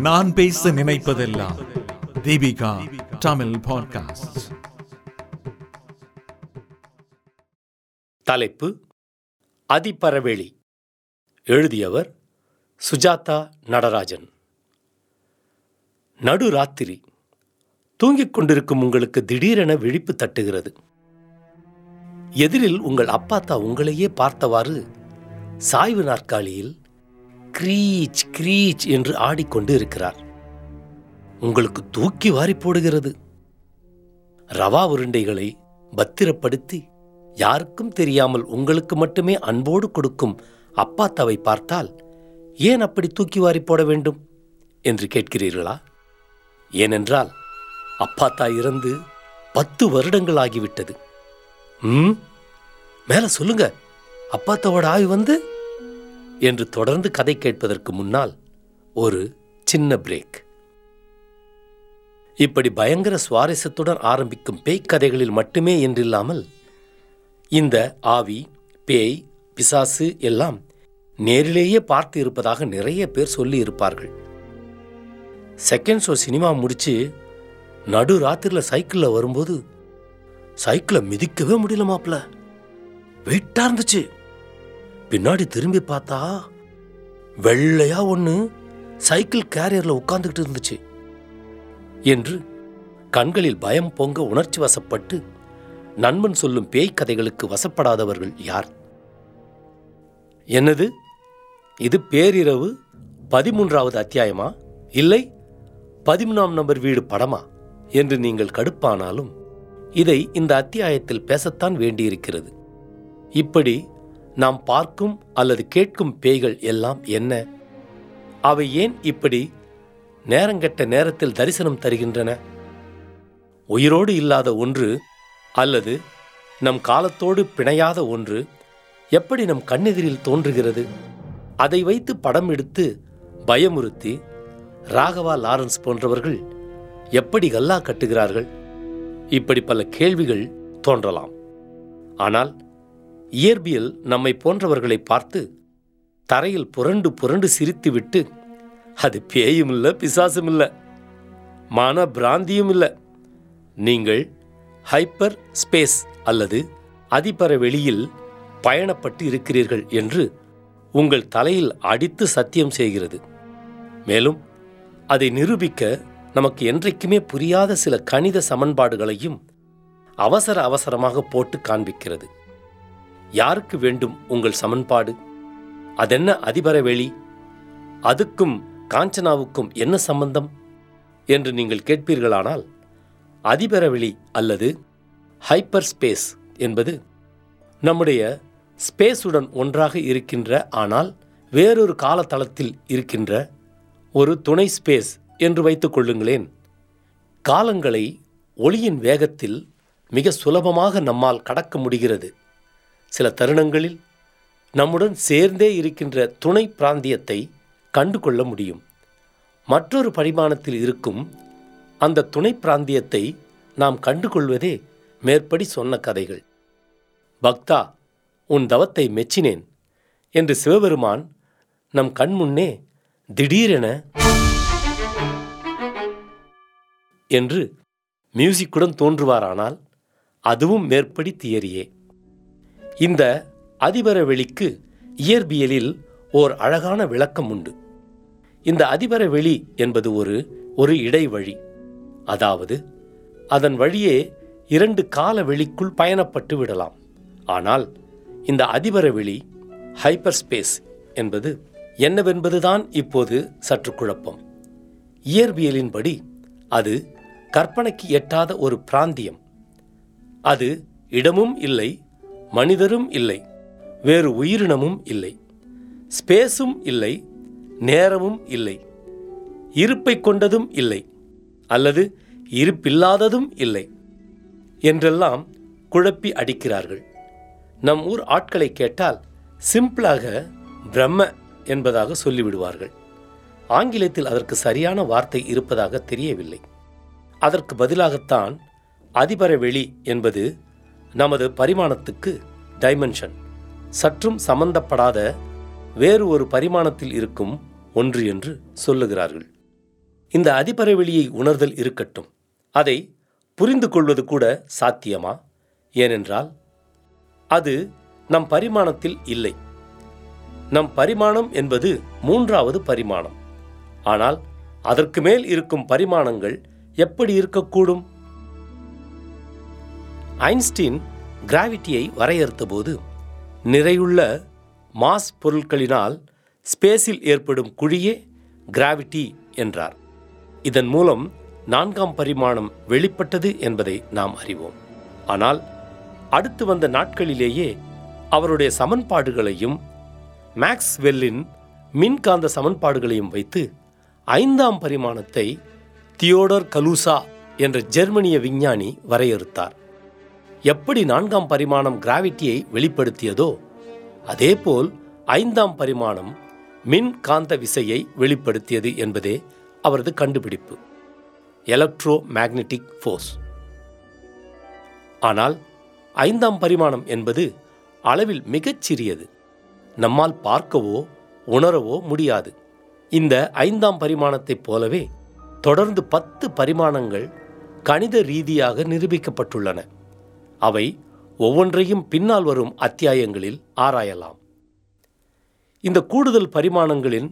நான் பேச நினைப்பதெல்லாம் தீபிகா தமிழ் பாட்காஸ்ட் தலைப்பு அதிபரவெளி. எழுதியவர் சுஜாதா நடராஜன். நடுராத்திரி. தூங்கிக் கொண்டிருக்கும் உங்களுக்கு திடீரென விழிப்பு தட்டுகிறது. எதிரில் உங்கள் அப்பாத்தா உங்களையே பார்த்தவாறு சாய்வு நாற்காலியில் கிரீச் கிரீச் என்று ஆடிக்கொண்டு இருக்கிறார். உங்களுக்கு தூக்கி வாரி போடுகிறது. ரவா உருண்டைகளை பத்திரப்படுத்தி யாருக்கும் தெரியாமல் உங்களுக்கு மட்டுமே அன்போடு கொடுக்கும் அப்பாத்தாவை பார்த்தால் ஏன் அப்படி தூக்கி வாரி போட வேண்டும் என்று கேட்கிறீர்களா? ஏனென்றால் அப்பாத்தா இறந்து பத்து வருடங்கள் ஆகிவிட்டது. ம்? மேல சொல்லுங்க. அப்பாத்தாவோட ஆய்வு வந்து? என்று தொடர்ந்து கதை கேட்பதற்கு முன்னால் ஒரு சின்ன பிரேக் இப்படி பயங்கர சுவாரஸ்யத்துடன் ஆரம்பிக்கும் பேய் கதைகளில் மட்டுமே என்றில்லாமல் இந்த ஆவி பேய் பிசாசு எல்லாம் நேரிலேயே பார்த்து இருப்பதாக நிறைய பேர் சொல்லி இருப்பார்கள் செகண்ட் ஷோ சினிமா முடிச்சு நடு ராத்திரியில் சைக்கிளில் வரும்போது சைக்கிளை மிதிக்கவே முடியல மாப்பிள்ள வெயிட்டாக இருந்துச்சு. பின்னாடி திரும்பி பார்த்தா வெள்ளையா ஒன்று சைக்கிள் கேரியரில் உட்காந்துக்கிட்டு இருந்துச்சு என்று கண்களில் பயம் பொங்க உணர்ச்சி வசப்பட்டு நண்பன் சொல்லும் பேய் கதைகளுக்கு வசப்படாதவர்கள் யார்? என்னது? இது பேரிரவு பதிமூன்றாவது அத்தியாயமா? இல்லை பதிமூணாம் நம்பர் வீடு படமா? என்று நீங்கள் கடுப்பானாலும் இதை இந்த அத்தியாயத்தில் பேசத்தான் வேண்டியிருக்கிறது. இப்படி நாம் பார்க்கும் அல்லது கேட்கும் பேய்கள் எல்லாம் என்ன? அவை ஏன் இப்படி நேரங்கெட்ட நேரத்தில் தரிசனம் தருகின்றன? உயிரோடு இல்லாத ஒன்று அல்லது நம் காலத்தோடு பிணையாத ஒன்று எப்படி நம் கண்ணெதிரில் தோன்றுகிறது? அதை வைத்து படம் எடுத்து பயமுறுத்தி ராகவா லாரன்ஸ் போன்றவர்கள் எப்படி கல்லா கட்டுகிறார்கள்? இப்படி பல கேள்விகள் தோன்றலாம். ஆனால் இயற்பியல் நம்மை போன்றவர்களை பார்த்து தரையில் புரண்டு புரண்டு சிரித்துவிட்டு அது பேயும் இல்லை பிசாசும் இல்லை மன பிராந்தியும் இல்லை நீங்கள் ஹைப்பர் ஸ்பேஸ் அல்லது அதிபர வெளியில் பயணப்பட்டு இருக்கிறீர்கள் என்று உங்கள் தலையில் அடித்து சத்தியம் செய்கிறது. மேலும் அதை நிரூபிக்க நமக்கு என்றைக்குமே புரியாத சில கணித சமன்பாடுகளையும் அவசர அவசரமாக போட்டு காண்பிக்கிறது. யாருக்கு வேண்டும் உங்கள் சமன்பாடு? அதென்ன அதிபர வெளி அதுக்கும் காஞ்சனாவுக்கும் என்ன சம்பந்தம்? என்று நீங்கள் கேட்பீர்களானால் அதிபரவெளி அல்லது ஹைப்பர் ஸ்பேஸ் என்பது நம்முடைய ஸ்பேஸுடன் ஒன்றாக இருக்கின்ற ஆனால் வேறொரு காலத்தளத்தில் இருக்கின்ற ஒரு துணை ஸ்பேஸ் என்று வைத்துக் கொள்ளுங்களேன். காலங்களை ஒளியின் வேகத்தில் மிக சுலபமாக நம்மால் கடக்க முடிகிறது. சில தருணங்களில் நம்முடன் சேர்ந்தே இருக்கின்ற துணை பிராந்தியத்தை கண்டு கொள்ள முடியும். மற்றொரு பரிமாணத்தில் இருக்கும் அந்த துணை பிராந்தியத்தை நாம் கண்டுகொள்வதே மேற்படி சொன்ன கதைகள். பக்தா உன் தவத்தை மெச்சினேன் என்று சிவபெருமான் நம் கண்முன்னே திடீரென என்று மியூசிக்குடன் தோன்றுவாரானால் அதுவும் மேற்படி தியரியே. இந்த அதிபர வெளிக்கு இயற்பியலில் ஓர் அழகான விளக்கம் உண்டு. இந்த அதிபர வெளி என்பது ஒரு ஒரு இடைவழி. அதாவது அதன் வழியே இரண்டு கால வெளிக்குள் பயணப்பட்டு விடலாம். ஆனால் இந்த அதிபர வெளி ஹைப்பர் ஸ்பேஸ் என்பது என்னவென்பதுதான் இப்போது சற்று குழப்பம். இயற்பியலின்படி அது கற்பனைக்கு எட்டாத ஒரு பிராந்தியம். அது இடமும் இல்லை மனிதரும் இல்லை வேறு உயிரினமும் இல்லை ஸ்பேஸும் இல்லை நேரமும் இல்லை இருப்பை கொண்டதும் இல்லை அல்லது இருப்பில்லாததும் இல்லை என்றெல்லாம் குழப்பி அடிக்கிறார்கள். நம் ஊர் ஆட்களை கேட்டால் சிம்பிளாக பிரம்ம என்பதாக சொல்லிவிடுவார்கள். ஆங்கிலத்தில் அதற்கு சரியான வார்த்தை இருப்பதாக தெரியவில்லை. அதற்கு பதிலாகத்தான் அதிபர வெளி என்பது நமது பரிமாணத்துக்கு டைமென்ஷன் சற்றும் சம்பந்தப்படாத வேறு ஒரு பரிமாணத்தில் இருக்கும் ஒன்று என்று சொல்லுகிறார்கள். இந்த அதிபரவெளியை உணர்தல் இருக்கட்டும். அதை புரிந்து கொள்வது கூட சாத்தியமா? ஏனென்றால் அது நம் பரிமாணத்தில் இல்லை. நம் பரிமாணம் என்பது மூன்றாவது பரிமாணம். ஆனால் அதற்கு மேல் இருக்கும் பரிமாணங்கள் எப்படி இருக்கக்கூடும்? ஐன்ஸ்டீன் கிராவிட்டியை வரையறுத்தபோது நிறையுள்ள மாஸ் பொருட்களினால் ஸ்பேஸில் ஏற்படும் குழியே கிராவிட்டி என்றார். இதன் மூலம் நான்காம் பரிமாணம் வெளிப்பட்டது என்பதை நாம் அறிவோம். ஆனால் அடுத்து வந்த நாட்களிலேயே அவருடைய சமன்பாடுகளையும் மேக்ஸ்வெல்லின் மின்காந்த சமன்பாடுகளையும் வைத்து ஐந்தாம் பரிமாணத்தை தியோடர் கலூசா என்ற ஜெர்மனிய விஞ்ஞானி வரையறுத்தார். எப்படி நான்காம் பரிமாணம் கிராவிட்டியை வெளிப்படுத்தியதோ அதேபோல் ஐந்தாம் பரிமாணம் மின் காந்த விசையை வெளிப்படுத்தியது என்பதே அவரது கண்டுபிடிப்பு. எலக்ட்ரோ மேக்னெட்டிக் ஃபோர்ஸ் ஆனால் ஐந்தாம் பரிமாணம் என்பது அளவில் மிகச் சிறியது. நம்மால் பார்க்கவோ உணரவோ முடியாது. இந்த ஐந்தாம் பரிமாணத்தைப் போலவே தொடர்ந்து பத்து பரிமாணங்கள் கணித ரீதியாக நிரூபிக்கப்பட்டுள்ளன. அவை ஒவ்வொன்றையும் பின்னால் வரும் அத்தியாயங்களில் ஆராயலாம். இந்த கூடுதல் பரிமாணங்களின்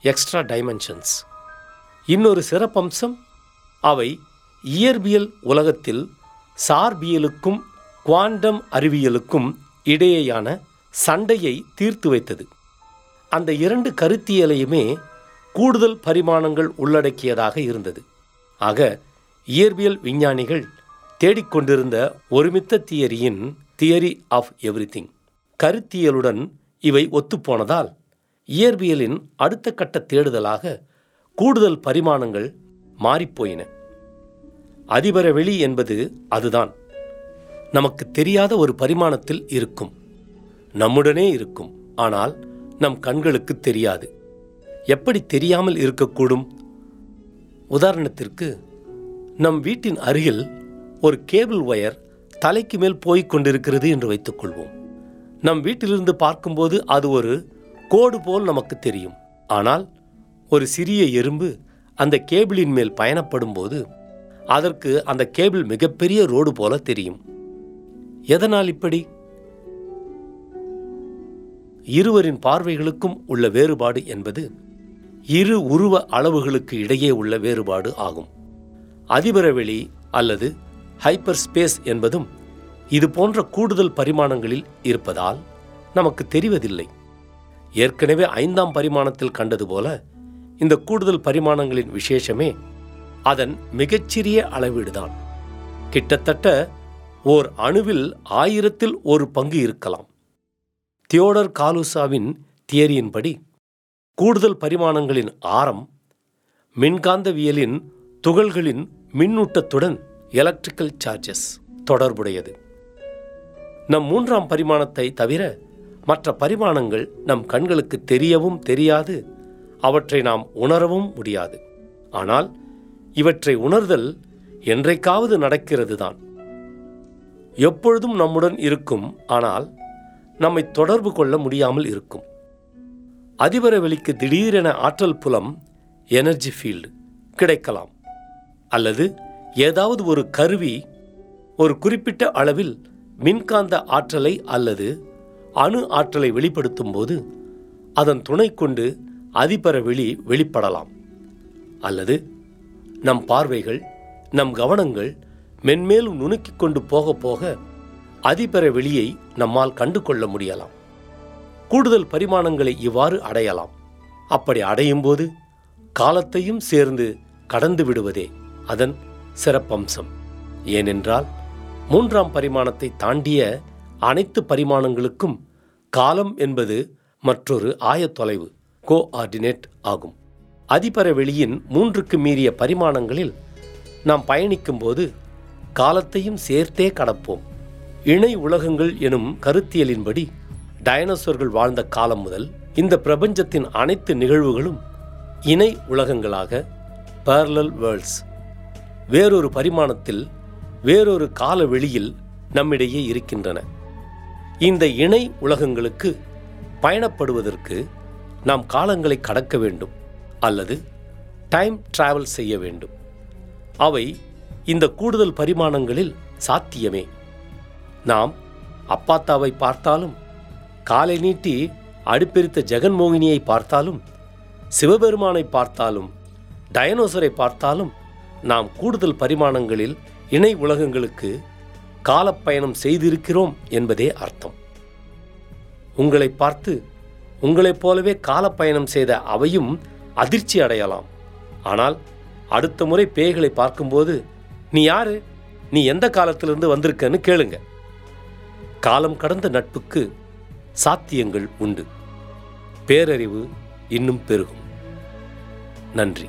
எக்ஸ்ட்ரா டைமென்ஷன்ஸ் இன்னொரு சிறப்பம்சம் அவை இயற்பியல் உலகத்தில் சார்பியலுக்கும் குவாண்டம் அறிவியலுக்கும் இடையேயான சண்டையை தீர்த்து வைத்தது. அந்த இரண்டு கருத்தியலையுமே கூடுதல் பரிமாணங்கள் உள்ளடக்கியதாக இருந்தது. ஆக இயற்பியல் விஞ்ஞானிகள் தேடிக்கொண்டிருந்த ஒருமித்த தியரியின் தியரி ஆஃப் எவ்ரிதிங். கருத்தியலுடன் இவை ஒத்துப்போனதால் இயற்பியலின் அடுத்த கட்ட தேடுதலாக கூடுதல் பரிமாணங்கள் மாறிப்போயின. அதிபர வெளி என்பது அதுதான். நமக்கு தெரியாத ஒரு பரிமாணத்தில் இருக்கும். நம்முடனே இருக்கும். ஆனால் நம் கண்களுக்கு தெரியாது. எப்படி தெரியாமல் இருக்கக்கூடும்? உதாரணத்திற்கு நம் வீட்டின் அருகில் ஒரு கேபிள் ஒயர் தலைக்கு மேல் போய்க் கொண்டிருக்கிறது என்று வைத்துக்கொள்வோம். நம் வீட்டிலிருந்து பார்க்கும்போது அது ஒரு கோடு போல் நமக்கு தெரியும். ஆனால் ஒரு சிறிய எறும்பு அந்த கேபிளின் மேல் பயணப்படும் போது அதற்கு அந்த கேபிள் மிகப்பெரிய ரோடு போல தெரியும். எதனால் இப்படி? இருவரின் பார்வைகளுக்கும் உள்ள வேறுபாடு என்பது இரு உருவ அளவுகளுக்கு இடையே உள்ள வேறுபாடு ஆகும். அதிபரவெளி அல்லது ஹைப்பர் ஸ்பேஸ் என்பதும் இது போன்ற கூடுதல் பரிமாணங்களில் இருப்பதால் நமக்கு தெரிவதில்லை. ஏற்கனவே ஐந்தாம் பரிமாணத்தில் கண்டது போல இந்த கூடுதல் பரிமாணங்களின் விசேஷமே அதன் மிகச்சிறிய அளவீடுதான். கிட்டத்தட்ட ஓர் அணுவில் ஆயிரத்தில் ஒரு பங்கு இருக்கலாம். தியோடர் காலுசாவின் தியரியின்படி கூடுதல் பரிமாணங்களின் ஆரம் மின்காந்தவியலின் துகள்களின் மின்னூட்டத்துடன் எலக்ட்ரிக்கல் சார்ஜஸ் தொடர்புடையது. நம் மூன்றாம் பரிமாணத்தை தவிர மற்ற பரிமாணங்கள் நம் கண்களுக்கு தெரியவும் தெரியாது அவற்றை நாம் உணரவும் முடியாது. ஆனால் இவற்றை உணர்தல் என்றைக்காவது நடக்கிறது தான் எப்பொழுதும் நம்முடன் இருக்கும் ஆனால் நம்மை தொடர்பு கொள்ள முடியாமல் இருக்கும். அதிபர வெளிக்கு திடீரென ஆற்றல் புலம் எனர்ஜி ஃபீல்டு கிடைக்கலாம். அல்லது ஏதாவது ஒரு கருவி ஒரு குறிப்பிட்ட அளவில் மின்காந்த ஆற்றலை அல்லது அணு ஆற்றலை வெளிப்படுத்தும் போது அதன் துணை கொண்டு அதிபர வெளி வெளிப்படலாம். அல்லது நம் பார்வைகள் நம் கவனங்கள் மென்மேலும் நுணுக்கிக் கொண்டு போக போக அதிபர வெளியை நம்மால் கண்டு கொள்ள முடியலாம். கூடுதல் பரிமாணங்களை இவ்வாறு அடையலாம். அப்படி அடையும் போது காலத்தையும் சேர்ந்து கடந்து விடுவதே அதன் சிறப்பம்சம். ஏனென்றால் மூன்றாம் பரிமாணத்தை தாண்டிய அனைத்து பரிமாணங்களுக்கும் காலம் என்பது மற்றொரு ஆயத்தொலைவு கோஆர்டினேட் ஆகும். அதிபர வெளியின் மூன்றுக்கு மீறிய பரிமாணங்களில் நாம் பயணிக்கும்போது காலத்தையும் சேர்த்தே கடப்போம். இணை உலகங்கள் எனும் கருத்தியலின்படி டைனோசர்கள் வாழ்ந்த காலம் முதல் இந்த பிரபஞ்சத்தின் அனைத்து நிகழ்வுகளும் இணை உலகங்களாக பேரலல் வேர்ல்ட்ஸ் வேறொரு பரிமாணத்தில் வேறொரு கால வெளியில் நம்மிடையே இருக்கின்றன. இந்த இணை உலகங்களுக்கு பயணப்படுவதற்கு நாம் காலங்களை கடக்க வேண்டும் அல்லது டைம் டிராவல் செய்ய வேண்டும். அவை இந்த கூடுதல் பரிமாணங்களில் சாத்தியமே. நாம் அப்பாத்தாவை பார்த்தாலும் காலை நீட்டி அடுப்பெரித்த ஜெகன்மோகினியை பார்த்தாலும் சிவபெருமானை பார்த்தாலும் டயனோசரை பார்த்தாலும் நாம் கூடுதல் பரிமாணங்களில் இணை உலகங்களுக்கு காலப்பயணம் செய்திருக்கிறோம் என்பதே அர்த்தம். உங்களை பார்த்து உங்களைப் போலவே காலப்பயணம் செய்த அவையும் அதிர்ச்சி அடையலாம். ஆனால் அடுத்த முறை பேய்களை பார்க்கும்போது நீ யாரு? நீ எந்த காலத்திலிருந்து வந்திருக்கன்னு கேளுங்க. காலம் கடந்த நட்புக்கு சாத்தியங்கள் உண்டு. பேரறிவு இன்னும் பெருகும். நன்றி.